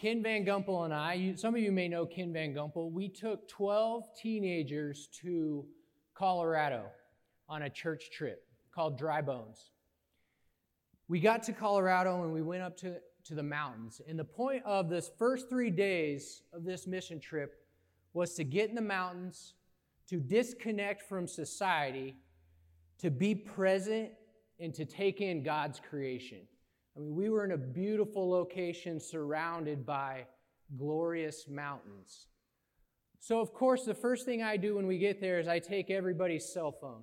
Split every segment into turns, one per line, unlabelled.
Ken Van Gumpel and I, you, some of you may know Ken Van Gumpel, we took 12 teenagers to Colorado on a church trip called Dry Bones. We got to Colorado and we went up to, to the mountains. And the point of this first three days of this mission trip was to get in the mountains, to disconnect from society, to be present, and to take in God's creation. I mean, we were in a beautiful location surrounded by glorious mountains. So, of course, the first thing I do when we get there is I take everybody's cell phone.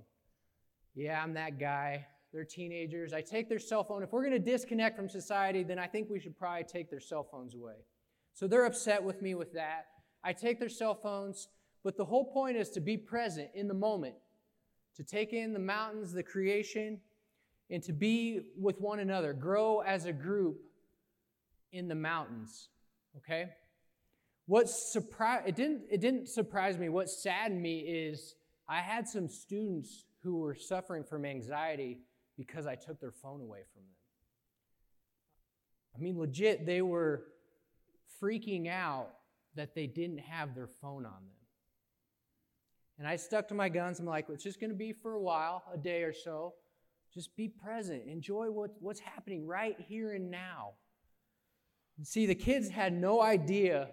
Yeah, I'm that guy. They're teenagers. I take their cell phone. If we're going to disconnect from society, then I think we should probably take their cell phones away. So they're upset with me with that. I take their cell phones, but the whole point is to be present in the moment, to take in the mountains, the creation, and to be with one another, grow as a group in the mountains. Okay? What surprised it didn't it didn't surprise me. What saddened me is I had some students who were suffering from anxiety because I took their phone away from them. I mean, legit, they were freaking out that they didn't have their phone on them. And I stuck to my guns. I'm like, it's just going to be for a while, a day or so. Just be present. Enjoy what, what's happening right here and now. See, the kids had no idea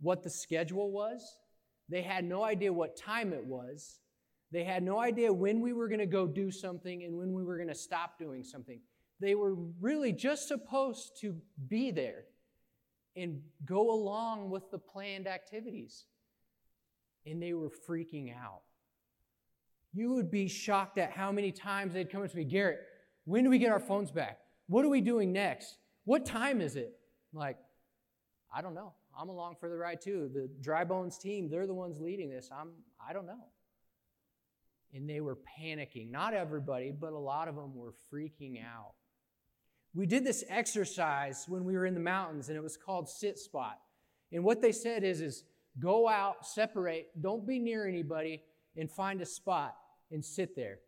what the schedule was, they had no idea what time it was. They had no idea when we were going to go do something and when we were going to stop doing something. They were really just supposed to be there and go along with the planned activities. And they were freaking out. You would be shocked at how many times they'd come up to me, Garrett, when do we get our phones back? What are we doing next? What time is it? I'm like, I don't know. I'm along for the ride too. The Dry Bones team, they're the ones leading this. I'm I don't know and they were panicking. Not everybody, but a lot of them were freaking out. We did this exercise when we were in the mountains, and it was called sit spot. And what they said is, is go out, separate, don't be near anybody, and find a spot and sit there.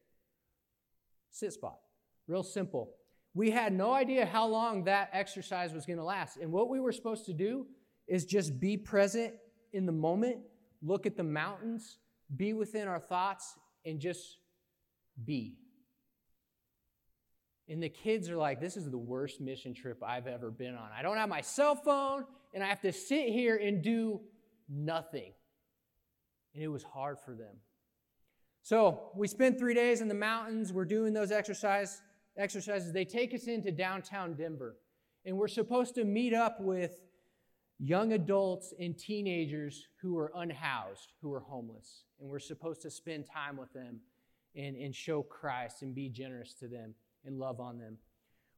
Sit spot. Real simple. We had no idea how long that exercise was going to last. And what we were supposed to do is just be present in the moment, look at the mountains, be within our thoughts, and just be. And the kids are like, this is the worst mission trip I've ever been on. I don't have my cell phone, and I have to sit here and do nothing. And it was hard for them. So we spend three days in the mountains. We're doing those exercise, exercises. They take us into downtown Denver. And we're supposed to meet up with young adults and teenagers who are unhoused, who are homeless. And we're supposed to spend time with them and, and show Christ and be generous to them and love on them.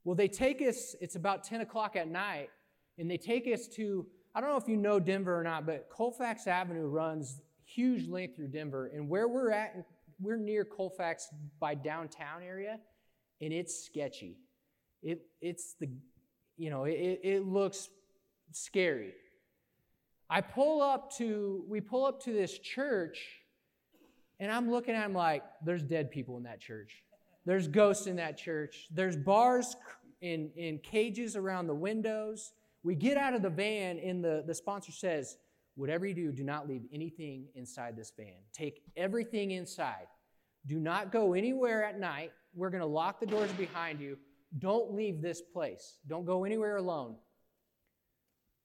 Well, they take us, it's about 10 o'clock at night, and they take us to, I don't know if you know Denver or not, but Colfax Avenue runs huge length through Denver. And where we're at, we're near Colfax by downtown area, and it's sketchy. It, it's the, you know, it, it looks scary. I pull up to, we pull up to this church, and I'm looking at him like, there's dead people in that church. There's ghosts in that church. There's bars in, in cages around the windows. We get out of the van, and the, the sponsor says, Whatever you do, do not leave anything inside this van. Take everything inside. Do not go anywhere at night. We're going to lock the doors behind you. Don't leave this place. Don't go anywhere alone.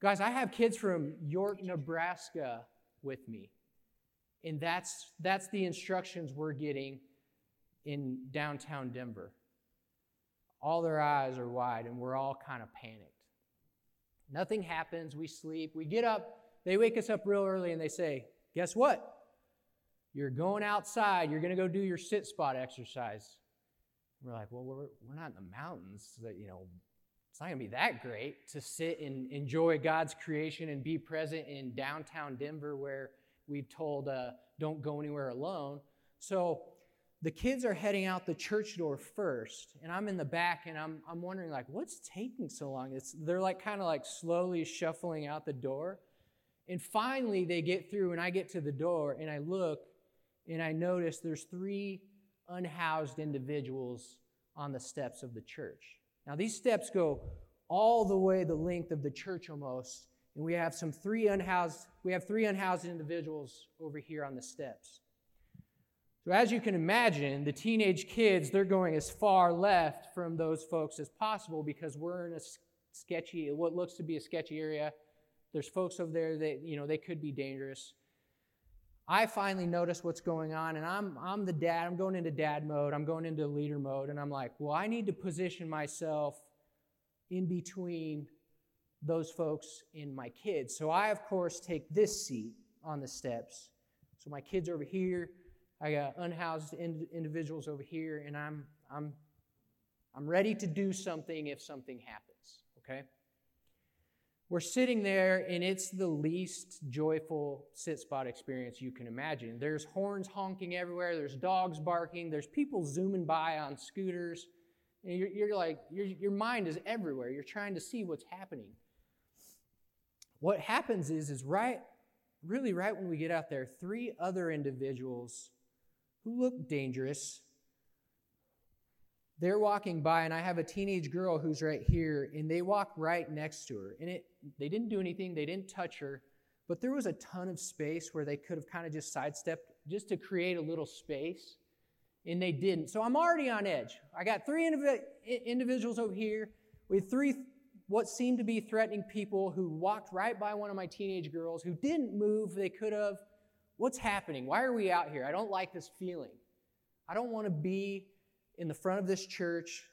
Guys, I have kids from York, Nebraska with me. And that's, that's the instructions we're getting in downtown Denver. All their eyes are wide, and we're all kind of panicked. Nothing happens. We sleep. We get up. They wake us up real early and they say, Guess what? You're going outside. You're going to go do your sit spot exercise. We're like, Well, we're, we're not in the mountains. That, you know, it's not going to be that great to sit and enjoy God's creation and be present in downtown Denver where we've told uh, don't go anywhere alone. So the kids are heading out the church door first, and I'm in the back and I'm, I'm wondering, like, what's taking so long? It's, they're like kind of like slowly shuffling out the door. And finally, they get through, and I get to the door and I look and I notice there's three unhoused individuals on the steps of the church. Now, these steps go all the way the length of the church almost, And we have some three unhoused, we have three unhoused individuals over here on the steps. So as you can imagine, the teenage kids, they're going as far left from those folks as possible because we're in a sketchy, what looks to be a sketchy area. There's folks over there that, you know, they could be dangerous. I finally notice what's going on, and I'm, I'm the dad. I'm going into dad mode. I'm going into leader mode, and I'm like, well, I need to position myself in between those folks and my kids. So I, of course, take this seat on the steps. So my kids over here, I got unhoused ind- individuals over here, and I'm, I'm, I'm ready to do something if something happens, okay? We're sitting there, and it's the least joyful sit spot experience you can imagine. There's horns honking everywhere, there's dogs barking, there's people zooming by on scooters. And you're, you're like, your your mind is everywhere. You're trying to see what's happening. What happens is, is right, really right when we get out there, three other individuals who look dangerous. They're walking by, and I have a teenage girl who's right here, and they walk right next to her. And it, they didn't do anything, they didn't touch her, but there was a ton of space where they could have kind of just sidestepped just to create a little space, and they didn't. So I'm already on edge. I got three indiv- individuals over here with three what seemed to be threatening people who walked right by one of my teenage girls who didn't move. They could have. What's happening? Why are we out here? I don't like this feeling. I don't want to be in the front of this church.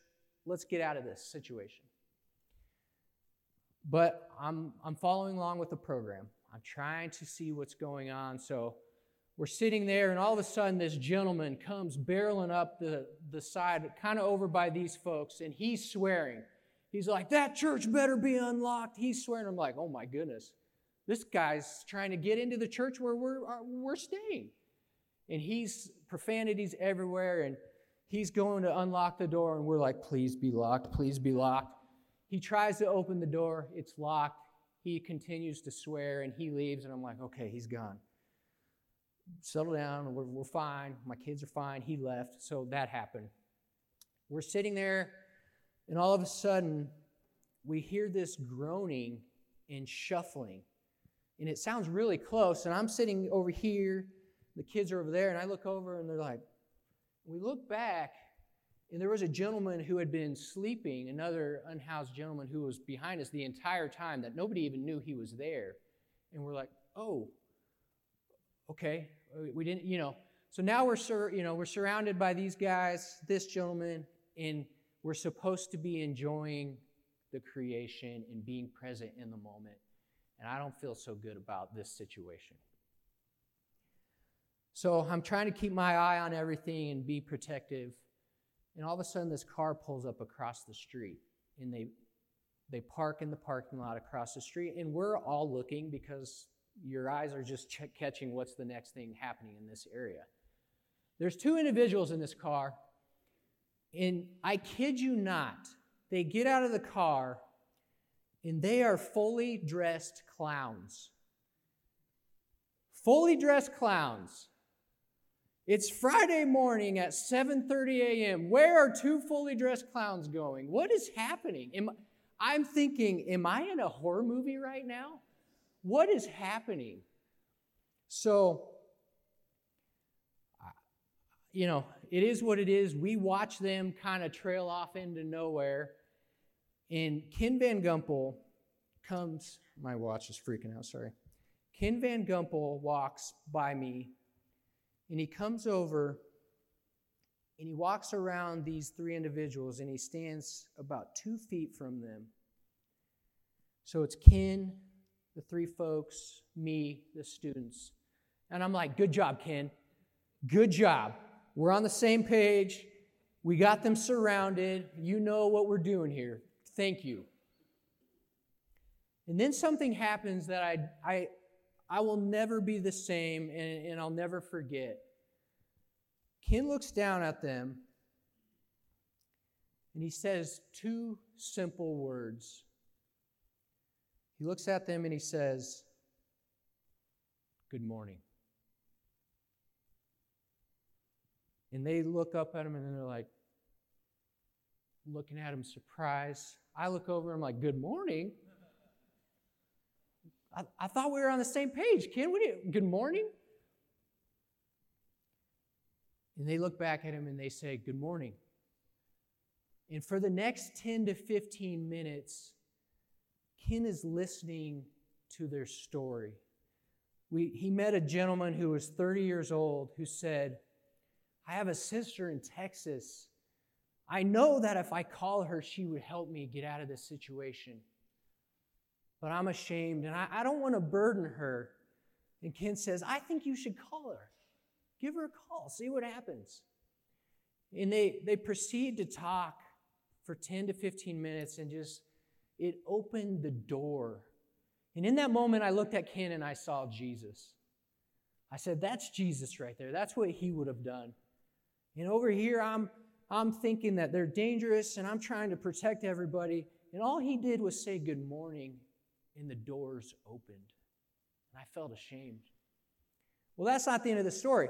Let's get out of this situation. But I'm, I'm following along with the program. I'm trying to see what's going on. So we're sitting there, and all of a sudden, this gentleman comes barreling up the, the side, kind of over by these folks, and he's swearing. He's like, That church better be unlocked. He's swearing. I'm like, Oh my goodness. This guy's trying to get into the church where we're, uh, we're staying. And he's profanities everywhere, and he's going to unlock the door, and we're like, Please be locked, please be locked. He tries to open the door, it's locked. He continues to swear, and he leaves, and I'm like, Okay, he's gone. Settle down, we're, we're fine. My kids are fine. He left, so that happened. We're sitting there, and all of a sudden, we hear this groaning and shuffling and it sounds really close. And I'm sitting over here, the kids are over there, and I look over and they're like, we look back, and there was a gentleman who had been sleeping, another unhoused gentleman who was behind us the entire time that nobody even knew he was there. And we're like, oh, okay, we didn't, you know. So now we're, sur- you know, we're surrounded by these guys, this gentleman, and we're supposed to be enjoying the creation and being present in the moment and I don't feel so good about this situation. So I'm trying to keep my eye on everything and be protective. And all of a sudden, this car pulls up across the street, and they they park in the parking lot across the street, and we're all looking because your eyes are just ch- catching what's the next thing happening in this area. There's two individuals in this car, and I kid you not, they get out of the car and they are fully dressed clowns. Fully dressed clowns. It's Friday morning at 7:30 a.m. Where are two fully dressed clowns going? What is happening? Am, I'm thinking, am I in a horror movie right now? What is happening? So, you know, it is what it is. We watch them kind of trail off into nowhere. And Ken Van Gumpel comes, my watch is freaking out, sorry. Ken Van Gumpel walks by me and he comes over and he walks around these three individuals and he stands about two feet from them. So it's Ken, the three folks, me, the students. And I'm like, good job, Ken. Good job. We're on the same page. We got them surrounded. You know what we're doing here. Thank you. And then something happens that I, I, I will never be the same and, and I'll never forget. Ken looks down at them and he says two simple words. He looks at them and he says, Good morning. And they look up at him and they're like, looking at him surprised. I look over, I'm like, Good morning. I, I thought we were on the same page. Ken, what you, good morning? And they look back at him and they say, Good morning. And for the next 10 to 15 minutes, Ken is listening to their story. We, he met a gentleman who was 30 years old who said, I have a sister in Texas. I know that if I call her, she would help me get out of this situation. But I'm ashamed and I, I don't want to burden her. And Ken says, I think you should call her. Give her a call, see what happens. And they, they proceed to talk for 10 to 15 minutes and just, it opened the door. And in that moment, I looked at Ken and I saw Jesus. I said, That's Jesus right there. That's what he would have done. And over here, I'm, I'm thinking that they're dangerous and I'm trying to protect everybody. And all he did was say good morning, and the doors opened. And I felt ashamed. Well, that's not the end of the story.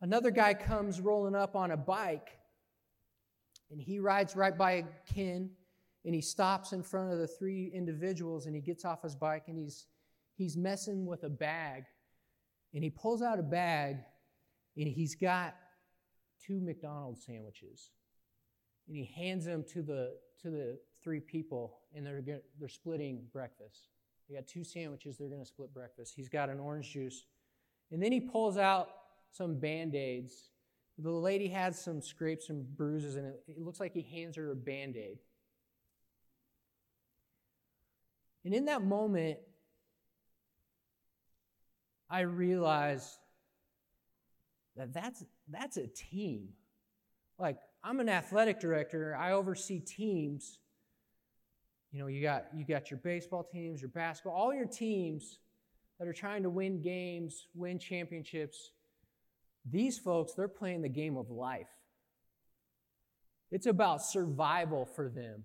Another guy comes rolling up on a bike, and he rides right by a Ken, and he stops in front of the three individuals, and he gets off his bike, and he's, he's messing with a bag. And he pulls out a bag, and he's got two McDonald's sandwiches. And he hands them to the, to the three people, and they're, they're splitting breakfast. They got two sandwiches, they're going to split breakfast. He's got an orange juice. And then he pulls out some band aids. The lady had some scrapes and bruises, and it, it looks like he hands her a band aid. And in that moment, I realized that that's, that's a team. Like, I'm an athletic director, I oversee teams. You know, you got, you got your baseball teams, your basketball, all your teams that are trying to win games, win championships. These folks, they're playing the game of life. It's about survival for them.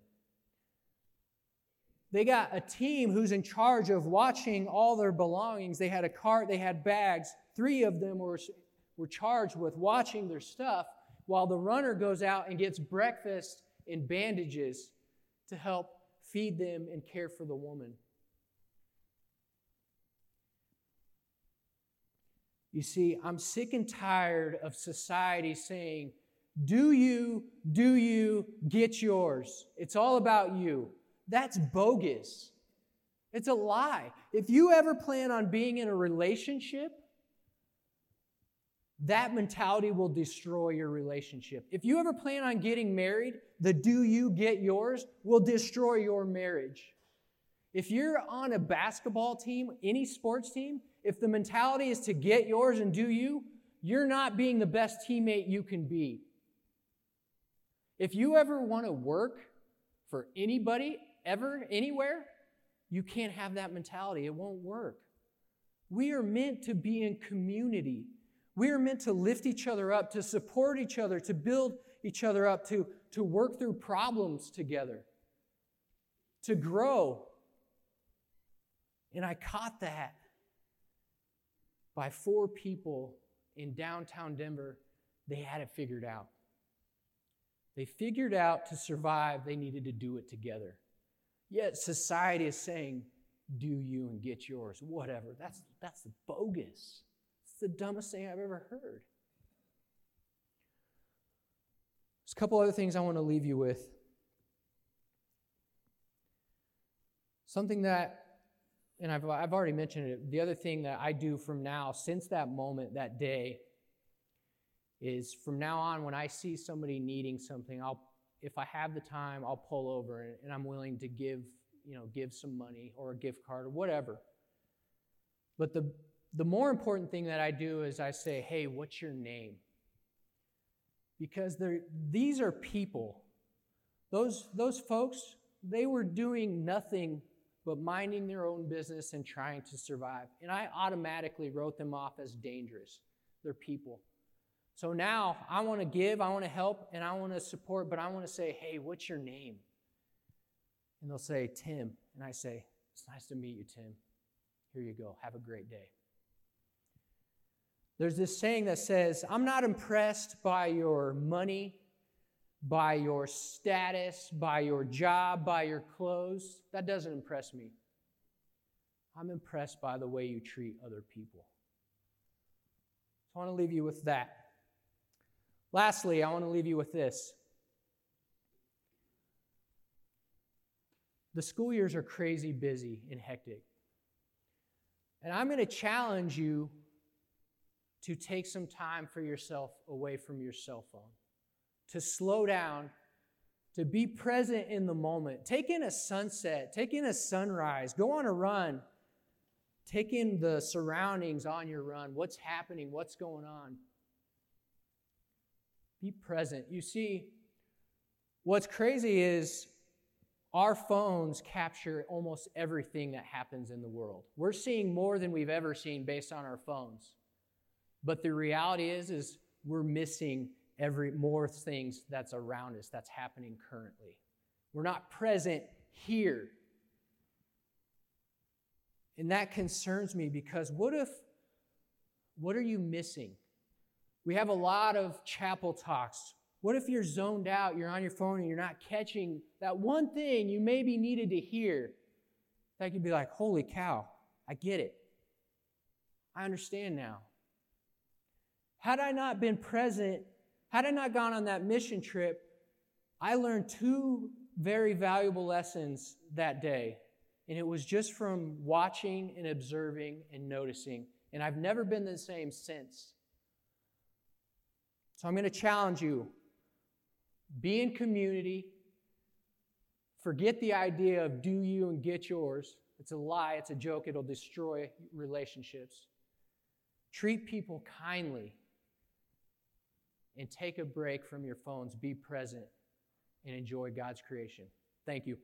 They got a team who's in charge of watching all their belongings. They had a cart, they had bags. Three of them were, were charged with watching their stuff while the runner goes out and gets breakfast and bandages to help feed them and care for the woman. You see, I'm sick and tired of society saying, do you, do you, get yours. It's all about you. That's bogus. It's a lie. If you ever plan on being in a relationship, that mentality will destroy your relationship. If you ever plan on getting married, the do you get yours will destroy your marriage. If you're on a basketball team, any sports team, if the mentality is to get yours and do you, you're not being the best teammate you can be. If you ever want to work for anybody, ever, anywhere, you can't have that mentality. It won't work. We are meant to be in community. We are meant to lift each other up, to support each other, to build each other up, to, to work through problems together, to grow. And I caught that by four people in downtown Denver, they had it figured out. They figured out to survive, they needed to do it together. Yet society is saying, do you and get yours, whatever. That's, that's bogus. It's the dumbest thing I've ever heard. There's a couple other things I want to leave you with. Something that and I've, I've already mentioned it, the other thing that I do from now, since that moment, that day, is from now on, when I see somebody needing something, I'll, if I have the time, I'll pull over and, and I'm willing to give, you know, give some money or a gift card or whatever. But the, the more important thing that I do is I say, hey, what's your name? Because these are people. Those, those folks, they were doing nothing but minding their own business and trying to survive. And I automatically wrote them off as dangerous. They're people. So now I want to give, I want to help, and I want to support, but I want to say, hey, what's your name? And they'll say, Tim. And I say, it's nice to meet you, Tim. Here you go. Have a great day. There's this saying that says, I'm not impressed by your money by your status, by your job, by your clothes. That doesn't impress me. I'm impressed by the way you treat other people. So I want to leave you with that. Lastly, I want to leave you with this. The school years are crazy busy and hectic. And I'm going to challenge you to take some time for yourself away from your cell phone, to slow down, to be present in the moment. Take in a sunset, take in a sunrise, go on a run, take in the surroundings on your run, what's happening, what's going on. Be present. You see, what's crazy is our phones capture almost everything that happens in the world. We're seeing more than we've ever seen based on our phones. But the reality is, is we're missing every more things that's around us that's happening currently. We're not present here. And that concerns me because what if what are you missing? We have a lot of chapel talks. What if you're zoned out, you're on your phone, and you're not catching that one thing you maybe needed to hear? That could be like, holy cow, I get it. I understand now. Had I not been present, had I not gone on that mission trip, I learned two very valuable lessons that day. And it was just from watching and observing and noticing. And I've never been the same since. So I'm going to challenge you be in community. Forget the idea of do you and get yours. It's a lie, it's a joke, it'll destroy relationships. Treat people kindly and take a break from your phones. Be present and enjoy God's creation. Thank you.